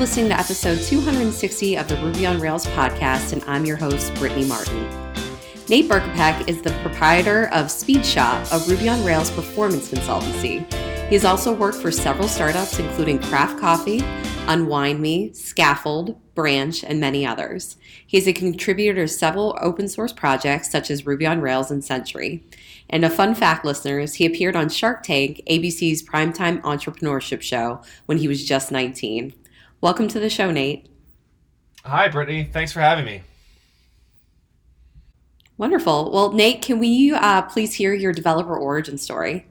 Listening to episode 260 of the Ruby on Rails podcast, and I'm your host, Brittany Martin. Nate Berkopec is the proprietor of Speedshop, a Ruby on Rails performance consultancy. He has also worked for several startups, including Craft Coffee, Unwind Me, Scaffold, Branch, and many others. He is a contributor to several open source projects such as Ruby on Rails and Sentry. And a fun fact, listeners, he appeared on Shark Tank, ABC's primetime entrepreneurship show, when he was just 19. Welcome to the show, Nate. Hi, Brittany. Thanks for having me. Wonderful. Well, Nate, can we uh, please hear your developer origin story?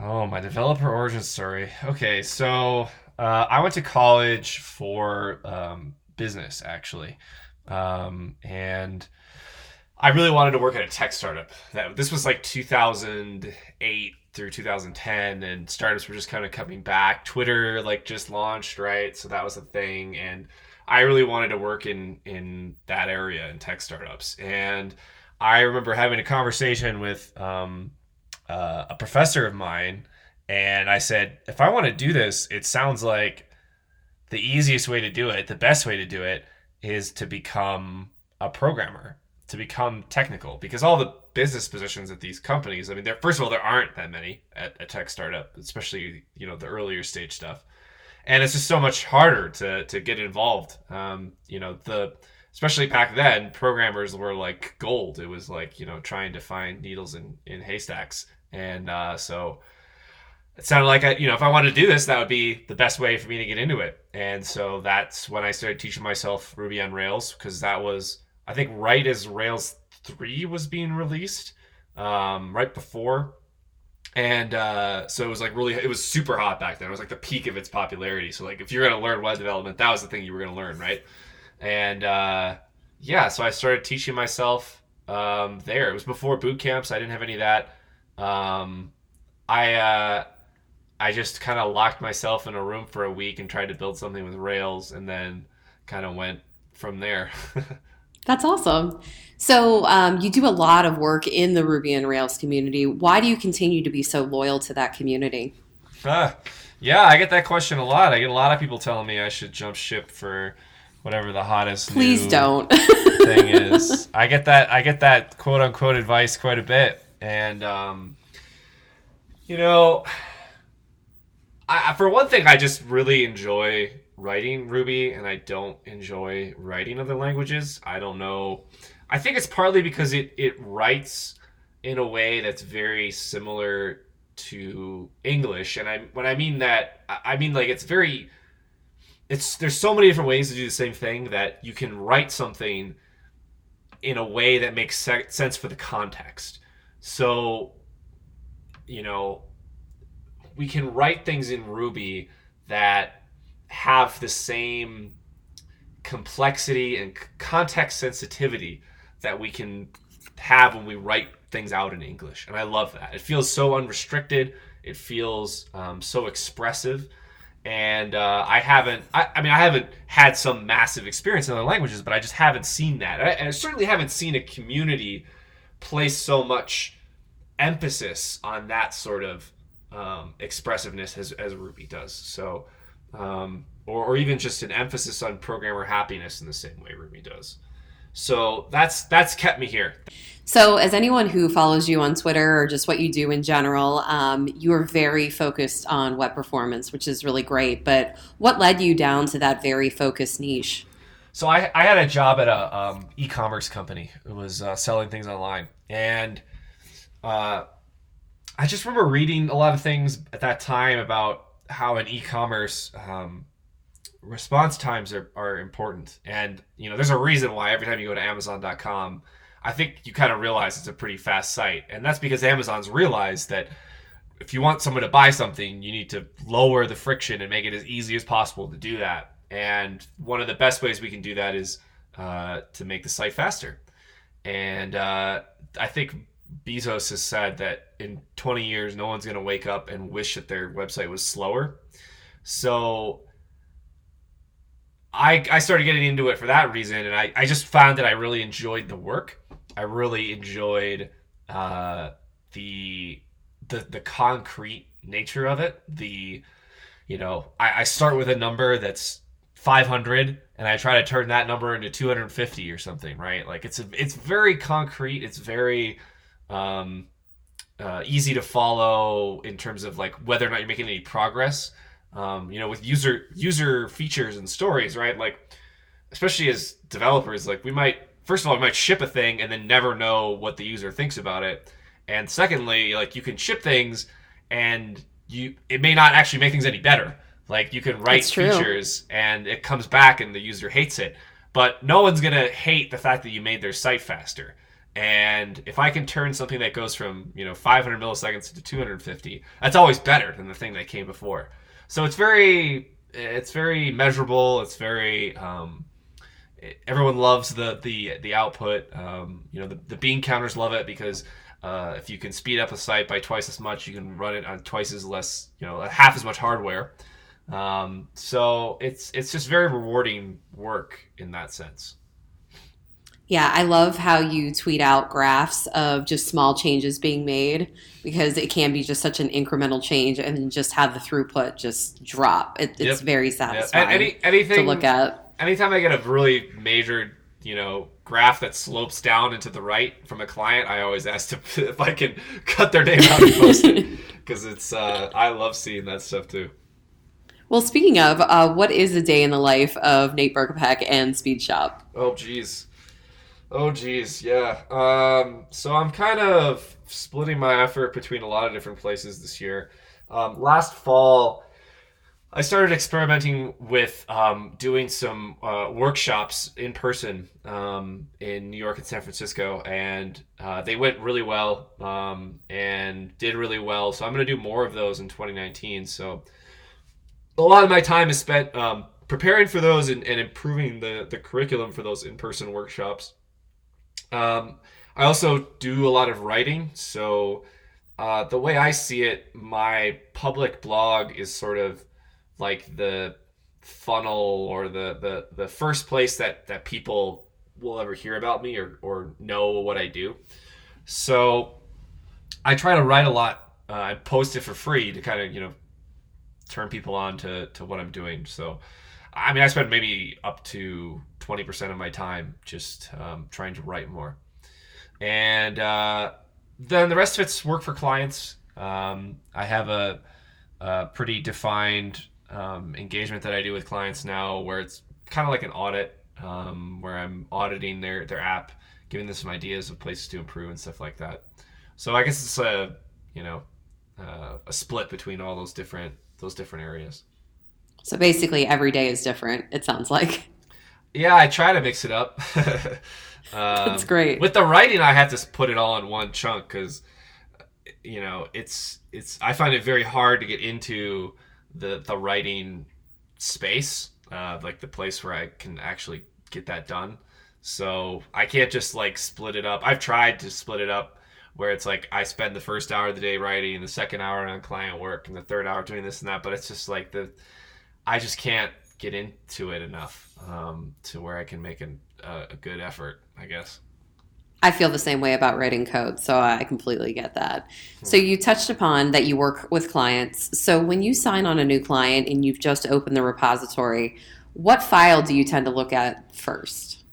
Oh, my developer origin story. Okay, so uh, I went to college for um, business, actually, um, and I really wanted to work at a tech startup. That this was like 2008 through 2010 and startups were just kind of coming back. Twitter like just launched right? So that was a thing and i really wanted to work in in that area in tech startups. And i remember having a conversation with um, uh, a professor of mine and i said if i want to do this it sounds like the easiest way to do it the best way to do it is to become a programmer to become technical because all the business positions at these companies. I mean, there first of all, there aren't that many at a tech startup, especially you know the earlier stage stuff, and it's just so much harder to to get involved. Um, you know, the especially back then, programmers were like gold. It was like you know trying to find needles in in haystacks, and uh, so it sounded like I, you know, if I wanted to do this, that would be the best way for me to get into it. And so that's when I started teaching myself Ruby on Rails because that was, I think, right as Rails three was being released, um, right before, and uh, so it was like really, it was super hot back then. It was like the peak of its popularity. So like, if you're gonna learn web development, that was the thing you were gonna learn, right? And uh, yeah, so I started teaching myself um, there. It was before boot camps. I didn't have any of that. Um, I uh, I just kind of locked myself in a room for a week and tried to build something with Rails, and then kind of went from there. That's awesome. So um, you do a lot of work in the Ruby and Rails community. Why do you continue to be so loyal to that community? Uh, yeah, I get that question a lot. I get a lot of people telling me I should jump ship for whatever the hottest. Please don't. thing is, I get that. I get that quote unquote advice quite a bit, and um, you know, I, for one thing, I just really enjoy writing Ruby and I don't enjoy writing other languages. I don't know. I think it's partly because it, it writes in a way that's very similar to English. And I when I mean that, I mean like it's very it's there's so many different ways to do the same thing that you can write something in a way that makes sense for the context. So, you know, we can write things in Ruby that have the same complexity and context sensitivity that we can have when we write things out in English. And I love that. It feels so unrestricted. It feels um, so expressive. And uh, I haven't, I, I, mean, I haven't had some massive experience in other languages, but I just haven't seen that. I, I certainly haven't seen a community place so much emphasis on that sort of um, expressiveness as, as Ruby does. So, um, or, or even just an emphasis on programmer happiness in the same way Ruby does. So that's that's kept me here. So, as anyone who follows you on Twitter or just what you do in general, um, you are very focused on web performance, which is really great. But what led you down to that very focused niche? So, I, I had a job at a um, e-commerce company. It was uh, selling things online, and uh, I just remember reading a lot of things at that time about how an e-commerce um, response times are, are important. And you know there's a reason why every time you go to amazon.com i think you kind of realize it's a pretty fast site. And that's because amazon's realized that if you want someone to buy something you need to lower the friction and make it as easy as possible to do that. And one of the best ways we can do that is uh, to make the site faster. And uh, i think bezos has said that in 20 years no one's going to wake up and wish that their website was slower so I, I started getting into it for that reason, and I, I just found that I really enjoyed the work. I really enjoyed uh, the the the concrete nature of it. The you know, I, I start with a number that's 500 and I try to turn that number into 250 or something, right? Like it's a, it's very concrete. It's very um, uh, easy to follow in terms of like whether or not you're making any progress. Um, you know, with user user features and stories, right? Like especially as developers, like we might first of all we might ship a thing and then never know what the user thinks about it, and secondly, like you can ship things and you it may not actually make things any better like you can write features and it comes back and the user hates it. But no one's gonna hate the fact that you made their site faster. And if I can turn something that goes from you know 500 milliseconds to 250, that's always better than the thing that came before. So it's very it's very measurable. It's very um, everyone loves the the the output. Um, you know the, the bean counters love it because uh, if you can speed up a site by twice as much, you can run it on twice as less you know half as much hardware. Um, so it's it's just very rewarding work in that sense. Yeah, I love how you tweet out graphs of just small changes being made because it can be just such an incremental change and just have the throughput just drop. It, it's yep. very satisfying yep. Any, anything, to look at. Anytime I get a really major, you know, graph that slopes down into the right from a client, I always ask to, if I can cut their name out and post it because it's uh, I love seeing that stuff too. Well, speaking of, uh, what is a day in the life of Nate Berkopec and Speedshop? Oh, geez. Oh, geez. Yeah. Um, so I'm kind of splitting my effort between a lot of different places this year. Um, last fall, I started experimenting with um, doing some uh, workshops in person um, in New York and San Francisco, and uh, they went really well um, and did really well. So I'm going to do more of those in 2019. So a lot of my time is spent um, preparing for those and, and, improving the, the curriculum for those in-person workshops. Um, I also do a lot of writing. So uh, the way I see it, my public blog is sort of like the funnel or the, the, the first place that, that people will ever hear about me or, or know what I do. So I try to write a lot. Uh, I post it for free to kind of, you know, turn people on to, to what I'm doing. So, I mean, I spend maybe up to 20% of my time just um, trying to write more. And uh, then the rest of it's work for clients. Um, I have a, a pretty defined um, engagement that I do with clients now where it's kind of like an audit um, where I'm auditing their, their app, giving them some ideas of places to improve and stuff like that. So I guess it's a, you know, uh, a split between all those different those different areas. So basically, every day is different. It sounds like. Yeah, I try to mix it up. um, That's great. With the writing, I have to put it all in one chunk because, you know, it's it's. I find it very hard to get into the the writing space, uh, like the place where I can actually get that done. So I can't just like split it up. I've tried to split it up where it's like I spend the first hour of the day writing and the second hour on client work and the third hour doing this and that. But it's just like the I just can't get into it enough um, to where I can make an, uh, a good effort. I guess. I feel the same way about writing code, so I completely get that. So you touched upon that you work with clients. So when you sign on a new client and you've just opened the repository, what file do you tend to look at first?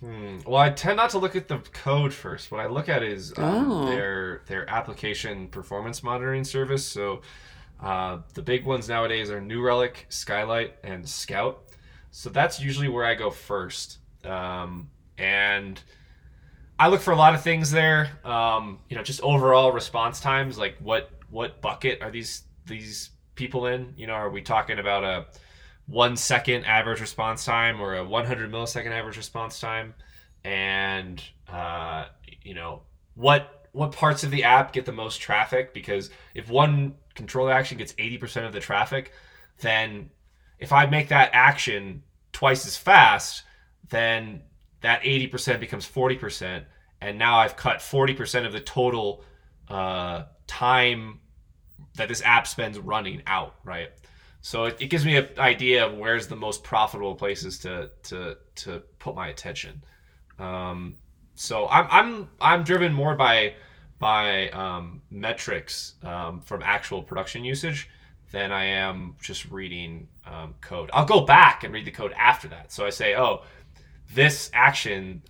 Hmm. Well, I tend not to look at the code first. What I look at is um, oh. their their application performance monitoring service. So uh, the big ones nowadays are New Relic, Skylight, and Scout. So that's usually where I go first. Um, and I look for a lot of things there. Um, you know, just overall response times. Like what what bucket are these these people in? You know, are we talking about a one second average response time or a 100 millisecond average response time and uh, you know what what parts of the app get the most traffic because if one controller action gets 80% of the traffic then if i make that action twice as fast then that 80% becomes 40% and now i've cut 40% of the total uh, time that this app spends running out right so it, it gives me an idea of where's the most profitable places to to to put my attention. Um, so I'm I'm I'm driven more by by um, metrics um, from actual production usage than I am just reading um, code. I'll go back and read the code after that. So I say, oh, this action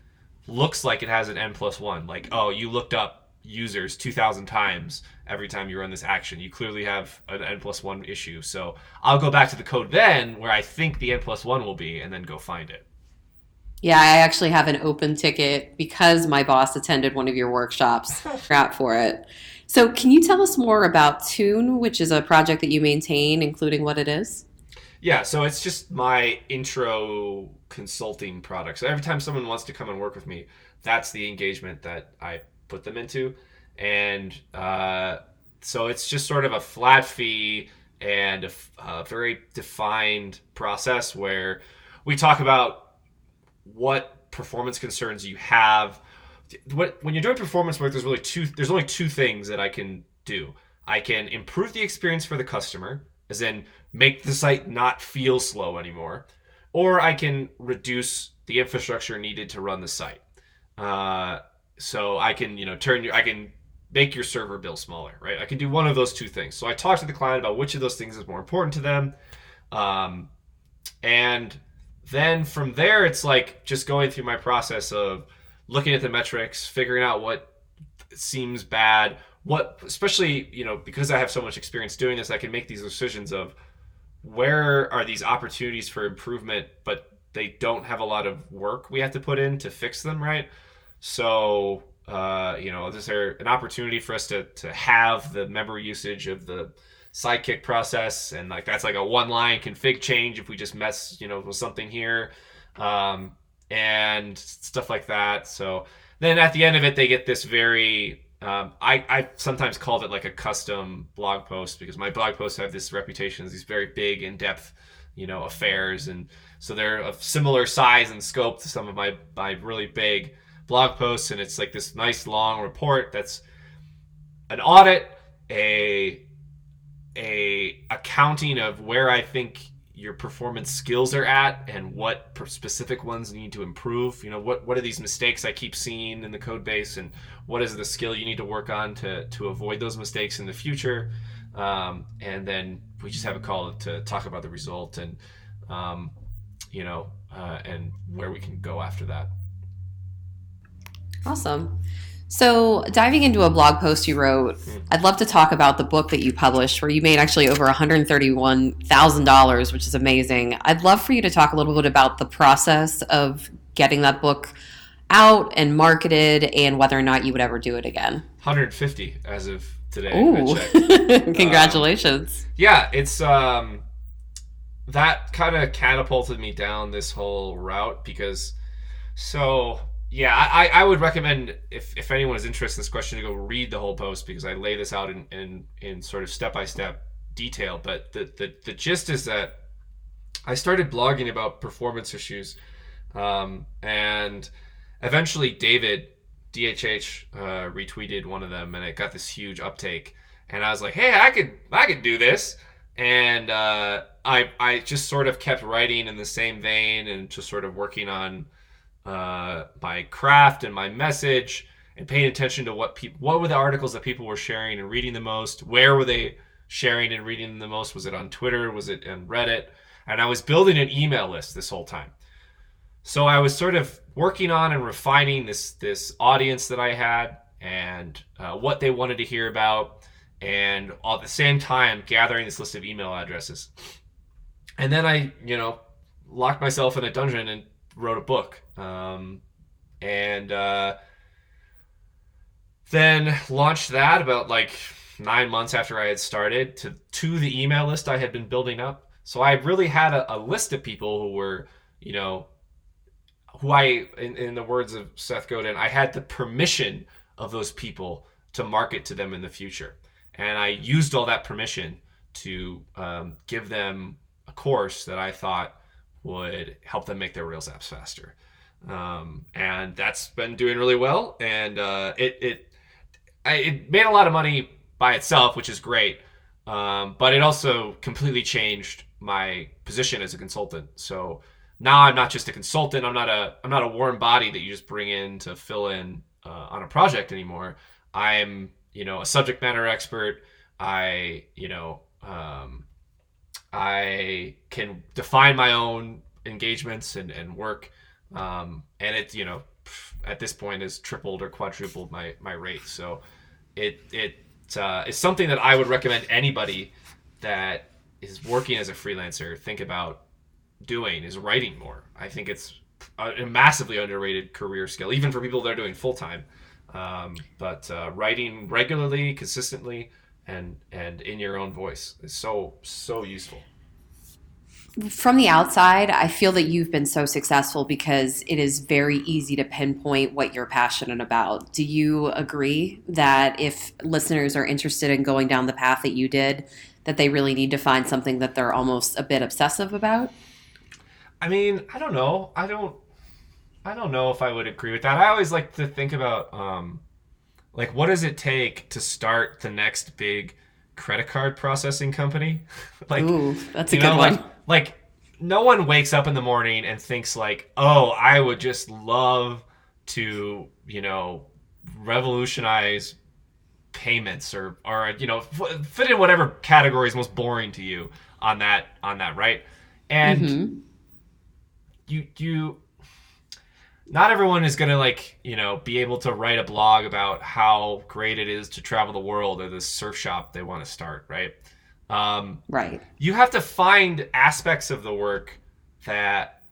looks like it has an n plus one. Like, oh, you looked up users 2,000 times every time you run this action. You clearly have an n plus one issue. So I'll go back to the code then where I think the n plus one will be and then go find it. Yeah, I actually have an open ticket because my boss attended one of your workshops. Forgot for it. So, can you tell us more about Tune, which is a project that you maintain, including what it is? Yeah, so it's just my intro consulting product. So every time someone wants to come and work with me, that's the engagement that I put them into, and uh, so it's just sort of a flat fee and a, a very defined process where we talk about what performance concerns you have. When you're doing performance work, there's really two. There's only two things that I can do. I can improve the experience for the customer, as in make the site not feel slow anymore, or I can reduce the infrastructure needed to run the site. Uh, so I can, you know, turn your, I can make your server bill smaller, right? I can do one of those two things. So I talk to the client about which of those things is more important to them, um, and then from there, it's like just going through my process of looking at the metrics, figuring out what seems bad, what especially you know because I have so much experience doing this, I can make these decisions of where are these opportunities for improvement, but they don't have a lot of work we have to put in to fix them, right? So, uh, you know, is there an opportunity for us to, to have the memory usage of the Sidekiq process? And like, that's like a one line config change if we just mess, you know, with something here, um, and stuff like that. So then at the end of it, they get this very um, I, I sometimes called it like a custom blog post because my blog posts have this reputation as these very big, in depth, you know, affairs. And so they're of similar size and scope to some of my, my really big blog posts. And it's like this nice long report that's an audit, a, a accounting of where I think your performance skills are at and what specific ones need to improve. You know, what what are these mistakes I keep seeing in the code base, and what is the skill you need to work on to to avoid those mistakes in the future. Um, and then we just have a call to talk about the result and um, you know uh, and where we can go after that. Awesome. So, diving into a blog post you wrote, hmm. I'd love to talk about the book that you published where you made actually over $131,000, which is amazing. I'd love for you to talk a little bit about the process of getting that book out and marketed and whether or not you would ever do it again. 150 as of today. Ooh. Congratulations. Um, yeah, it's um that kind of catapulted me down this whole route because so yeah, I, I would recommend if, if anyone is interested in this question to go read the whole post because I lay this out in, in, in sort of step by step detail. But the, the, the gist is that I started blogging about performance issues. Um, and eventually, David, DHH, uh, retweeted one of them and it got this huge uptake. And I was like, hey, I could, I could do this. And uh, I, I just sort of kept writing in the same vein and just sort of working on uh, my craft and my message and paying attention to what people what were the articles that people were sharing and reading the most? Where were they sharing and reading the most? Was it on twitter? Was it on reddit? And i was building an email list this whole time. So i was sort of working on and refining this this audience that i had and uh, what they wanted to hear about and at the same time gathering this list of email addresses. And then i you know locked myself in a dungeon and wrote a book um, and uh, then launched that about like nine months after I had started to to the email list I had been building up. So I really had a, a list of people who were, you know, who I, in, in the words of Seth Godin, I had the permission of those people to market to them in the future. And I used all that permission to um, give them a course that I thought would help them make their Rails apps faster um, and that's been doing really well. And uh, it it it made a lot of money by itself, which is great. Um, but it also completely changed my position as a consultant. So now I'm not just a consultant. I'm not a I'm not a warm body that you just bring in to fill in uh, on a project anymore. I'm you know a subject matter expert. I you know um, I can define my own engagements and, and work. Um, and it, you know, at this point has tripled or quadrupled my, my rate. So it, it, uh, is something that I would recommend anybody that is working as a freelancer think about doing is writing more. I think it's a, massively underrated career skill, even for people that are doing full time. Um, but uh, writing regularly, consistently, and and in your own voice is so so useful. From the outside, I feel that you've been so successful because it is very easy to pinpoint what you're passionate about. Do you agree that if listeners are interested in going down the path that you did, that they really need to find something that they're almost a bit obsessive about? I mean, I don't know. I don't I don't know if I would agree with that. I always like to think about um like what does it take to start the next big credit card processing company? like Ooh, that's a good know, one. Like, like no one wakes up in the morning and thinks like, "Oh, I would just love to, you know, revolutionize payments or or you know, fit in whatever category is most boring to you on that on that, right?" And mm-hmm. you you not everyone is gonna like you know be able to write a blog about how great it is to travel the world or the surf shop they want to start right? Um, right. you have to find aspects of the work that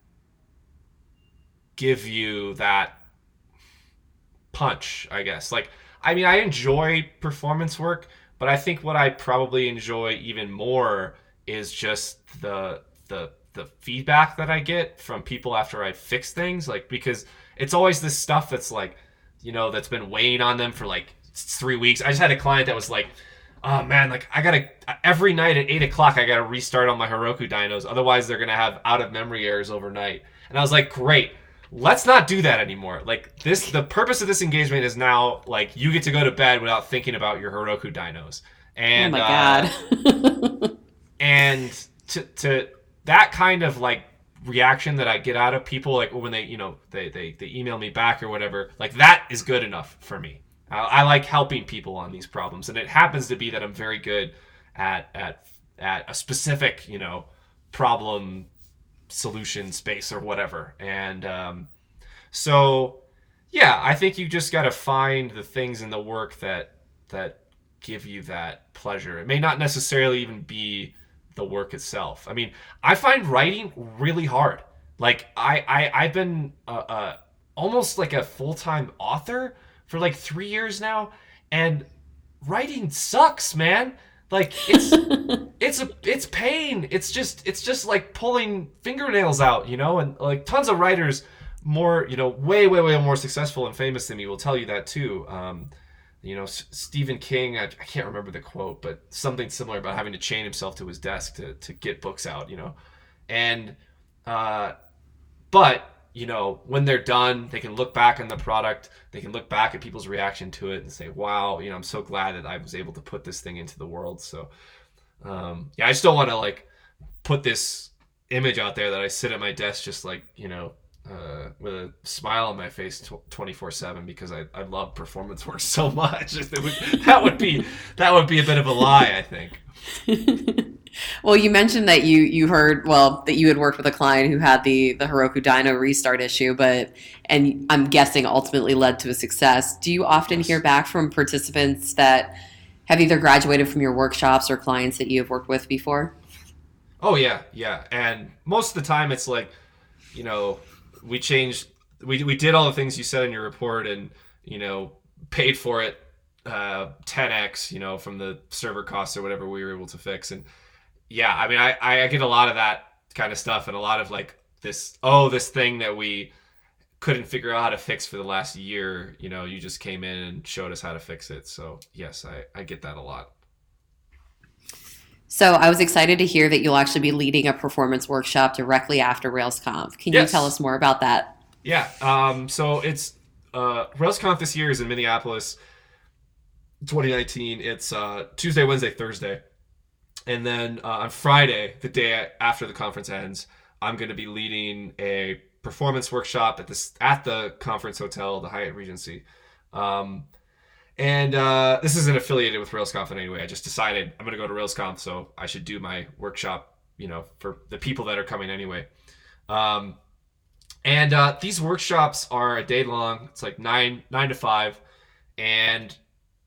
give you that punch i guess. Like i mean i enjoy performance work but i think what i probably enjoy even more is just the the the feedback that I get from people after I fix things, like because it's always this stuff that's like, you know, that's been weighing on them for like three weeks. I just had a client that was like, oh man, like I gotta every night at eight o'clock I gotta restart on my Heroku dynos, otherwise they're gonna have out of memory errors overnight. And I was like, great. Let's not do that anymore. Like this, the purpose of this engagement is now like you get to go to bed without thinking about your Heroku dynos. And oh my god. Uh, and to to that kind of like reaction that I get out of people, like when they, you know, they, they, they email me back or whatever, like that is good enough for me. I, I like helping people on these problems. And it happens to be that I'm very good at, at, at a specific, you know, problem solution space or whatever. And, um, so yeah, I think you just got to find the things in the work that, that give you that pleasure. It may not necessarily even be, the work itself. I mean, I find writing really hard. Like I, I I've been uh, uh, almost like a full time author for like three years now, and writing sucks, man. Like it's it's a it's pain. It's just it's just like pulling fingernails out, you know. And like tons of writers, more you know, way way way more successful and famous than me will tell you that too. Um, you know Stephen King I, I, can't remember the quote but something similar about having to chain himself to his desk to, to get books out you know? And uh, but you know when they're done they can look back on the product they can look back at people's reaction to it and say wow you know i'm so glad that i was able to put this thing into the world. So um, yeah i still want to like put this image out there that i sit at my desk just like you know uh, with a smile on my face twenty four seven because I, I love performance work so much. Would, that would be that would be a bit of a lie, I think. well, you mentioned that you you heard well that you had worked with a client who had the the Heroku dyno restart issue, but and I'm guessing ultimately led to a success. Do you often yes. hear back from participants that have either graduated from your workshops or clients that you have worked with before? Oh yeah, yeah, and most of the time it's like, you know, we changed we, we did all the things you said in your report and you know paid for it uh 10x you know from the server costs or whatever we were able to fix. And yeah i mean i i get a lot of that kind of stuff and a lot of like this oh this thing that we couldn't figure out how to fix for the last year you know you just came in and showed us how to fix it. So yes i i get that a lot so I was excited to hear that you'll actually be leading a performance workshop directly after RailsConf. Can yes. you tell us more about that? Yeah. Um, so it's uh, RailsConf this year is in Minneapolis, 2019. It's uh, Tuesday, Wednesday, Thursday, and then uh, on Friday, the day after the conference ends, I'm going to be leading a performance workshop at this at the conference hotel, the Hyatt Regency. Um, and uh, this isn't affiliated with RailsConf in any way. I just decided I'm going to go to RailsConf, so I should do my workshop, you know for the people that are coming anyway. Um, and uh, these workshops are a day long. It's like nine nine to five, and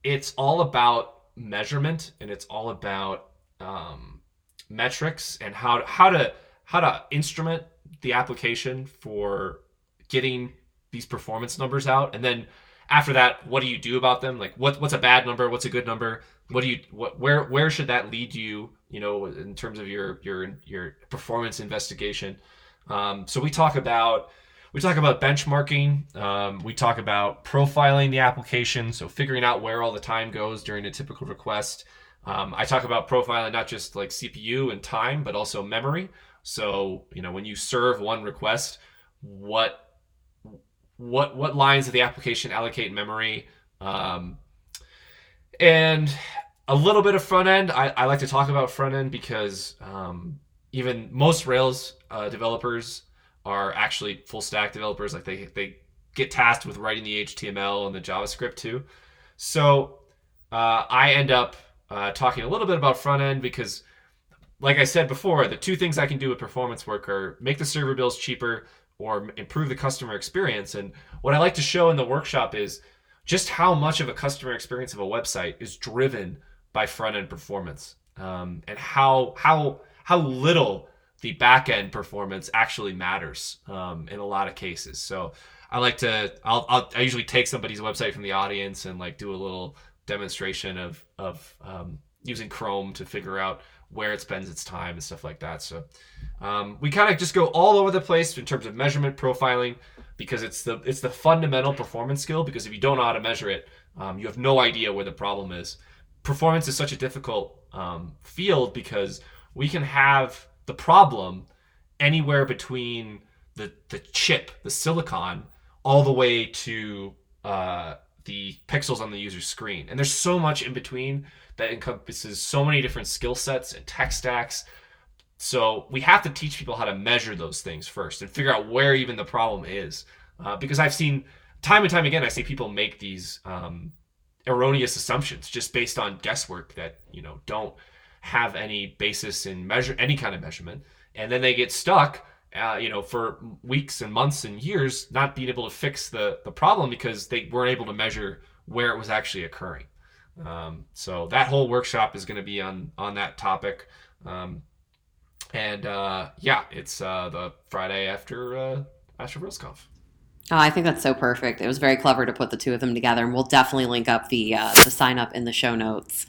it's all about measurement and it's all about um, metrics and how to, how to how to instrument the application for getting these performance numbers out and then after that what do you do about them? Like what what's a bad number? What's a good number? What do you what where where should that lead you you know in terms of your your your performance investigation? Um, so we talk about we talk about benchmarking um, we talk about profiling the application so figuring out where all the time goes during a typical request. Um, i talk about profiling not just like cpu and time but also memory. So you know when you serve one request what what what lines of the application allocate memory. Um, and a little bit of front end. I, I like to talk about front end because um, even most rails uh, developers are actually full stack developers. Like they they get tasked with writing the html and the javascript too. So uh, i end up uh, talking a little bit about front end because like i said before the two things i can do with performance work are make the server bills cheaper or improve the customer experience. And what I like to show in the workshop is just how much of a customer experience of a website is driven by front end performance, um, and how how how little the back end performance actually matters um, in a lot of cases. So I like to I'll, I'll, i usually take somebody's website from the audience and like do a little demonstration of of um, using Chrome to figure out where it spends its time and stuff like that. So um, we kind of just go all over the place in terms of measurement profiling because it's the it's the fundamental performance skill. Because if you don't know how to measure it, um, you have no idea where the problem is. Performance is such a difficult um, field because we can have the problem anywhere between the the chip, the silicon, all the way to uh, the pixels on the user's screen, and there's so much in between that encompasses so many different skill sets and tech stacks. So we have to teach people how to measure those things first and figure out where even the problem is. Uh, because I've seen time and time again, I see people make these um, erroneous assumptions just based on guesswork that you know don't have any basis in measure any kind of measurement, and then they get stuck. Uh, you know, for weeks and months and years, not being able to fix the the problem because they weren't able to measure where it was actually occurring. Um, so that whole workshop is going to be on on that topic. Um, and uh, yeah, it's uh, the Friday after uh, RailsConf. Oh, I think that's so perfect. It was very clever to put the two of them together, and we'll definitely link up the uh, the sign up in the show notes.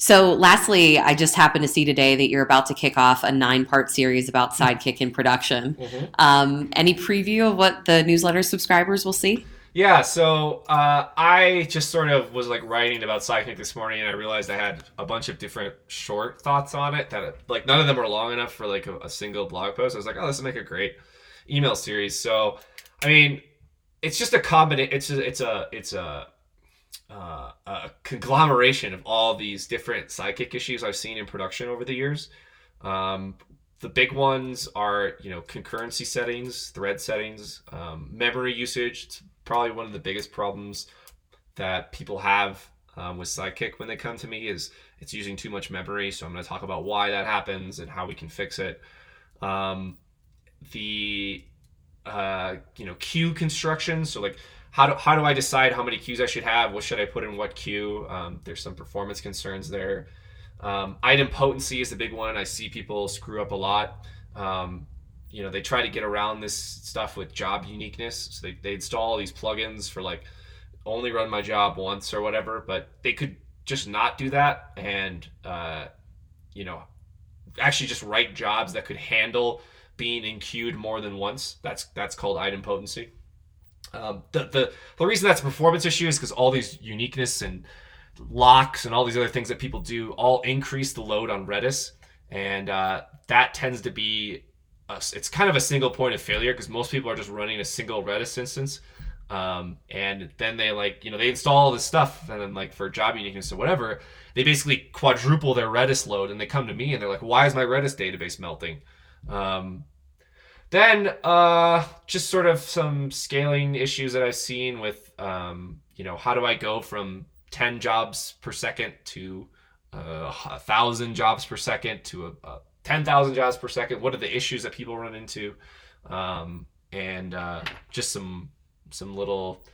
So, lastly, I just happened to see today that you're about to kick off a nine part series about Sidekiq in production. Mm-hmm. Um, any preview of what the newsletter subscribers will see? Yeah, so uh, I just sort of was like writing about Sidekiq this morning, and I realized I had a bunch of different short thoughts on it that like none of them were long enough for like a, a single blog post. I was like, oh, this will make a great email series. So, I mean, it's just a combination. It's a, it's a it's a uh, a conglomeration of all these different Sidekiq issues I've seen in production over the years. Um, the big ones are you know concurrency settings, thread settings, um, memory usage. It's probably one of the biggest problems that people have um, with Sidekiq when they come to me is it's using too much memory. So I'm going to talk about why that happens and how we can fix it. Um, the uh, you know queue construction. So like how do how do I decide how many queues I should have? What should I put in what queue? Um, there's some performance concerns there. Um, idempotency is the big one. I see people screw up a lot. Um, you know they try to get around this stuff with job uniqueness so they, they install these plugins for like only run my job once or whatever but they could just not do that and uh, you know actually just write jobs that could handle being enqueued more than once that's that's called idempotency um, the, the the reason that's a performance issue is because all these uniqueness and locks and all these other things that people do all increase the load on redis and uh, that tends to be a, it's kind of a single point of failure because most people are just running a single Redis instance. Um, and then they like, you know, they install all this stuff and then like for job uniqueness or whatever, they basically quadruple their Redis load and they come to me and they're like, why is my Redis database melting? Um, then uh, just sort of some scaling issues that I've seen with, um, you know, how do I go from 10 jobs per second to uh, a thousand jobs per second to a, a 10,000 jobs per second. What are the issues that people run into? Um, and uh, just some some little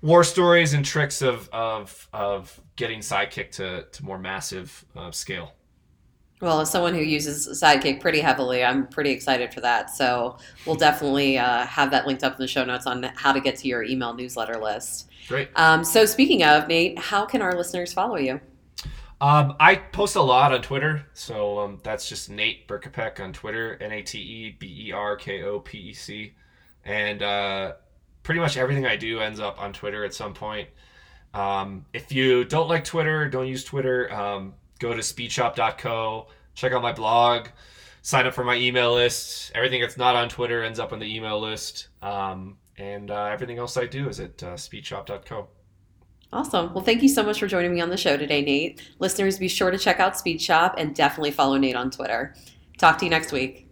war stories and tricks of of of getting Sidekiq to to more massive uh, scale. Well, as someone who uses Sidekiq pretty heavily, I'm pretty excited for that. So we'll definitely uh, have that linked up in the show notes on how to get to your email newsletter list. Great. Um, so speaking of Nate, how can our listeners follow you? Um, I post a lot on Twitter, so um, that's just Nate Berkopec on Twitter, N A T E B E R K O P E C, and uh, pretty much everything I do ends up on Twitter at some point. Um, if you don't like Twitter, don't use Twitter. Go to speedshop.co, check out my blog, sign up for my email list. Everything that's not on Twitter ends up on the email list, um, and uh, everything else I do is at uh, speedshop.co. Awesome. Well, thank you so much for joining me on the show today, Nate. Listeners, be sure to check out Speedshop and definitely follow Nate on Twitter. Talk to you next week.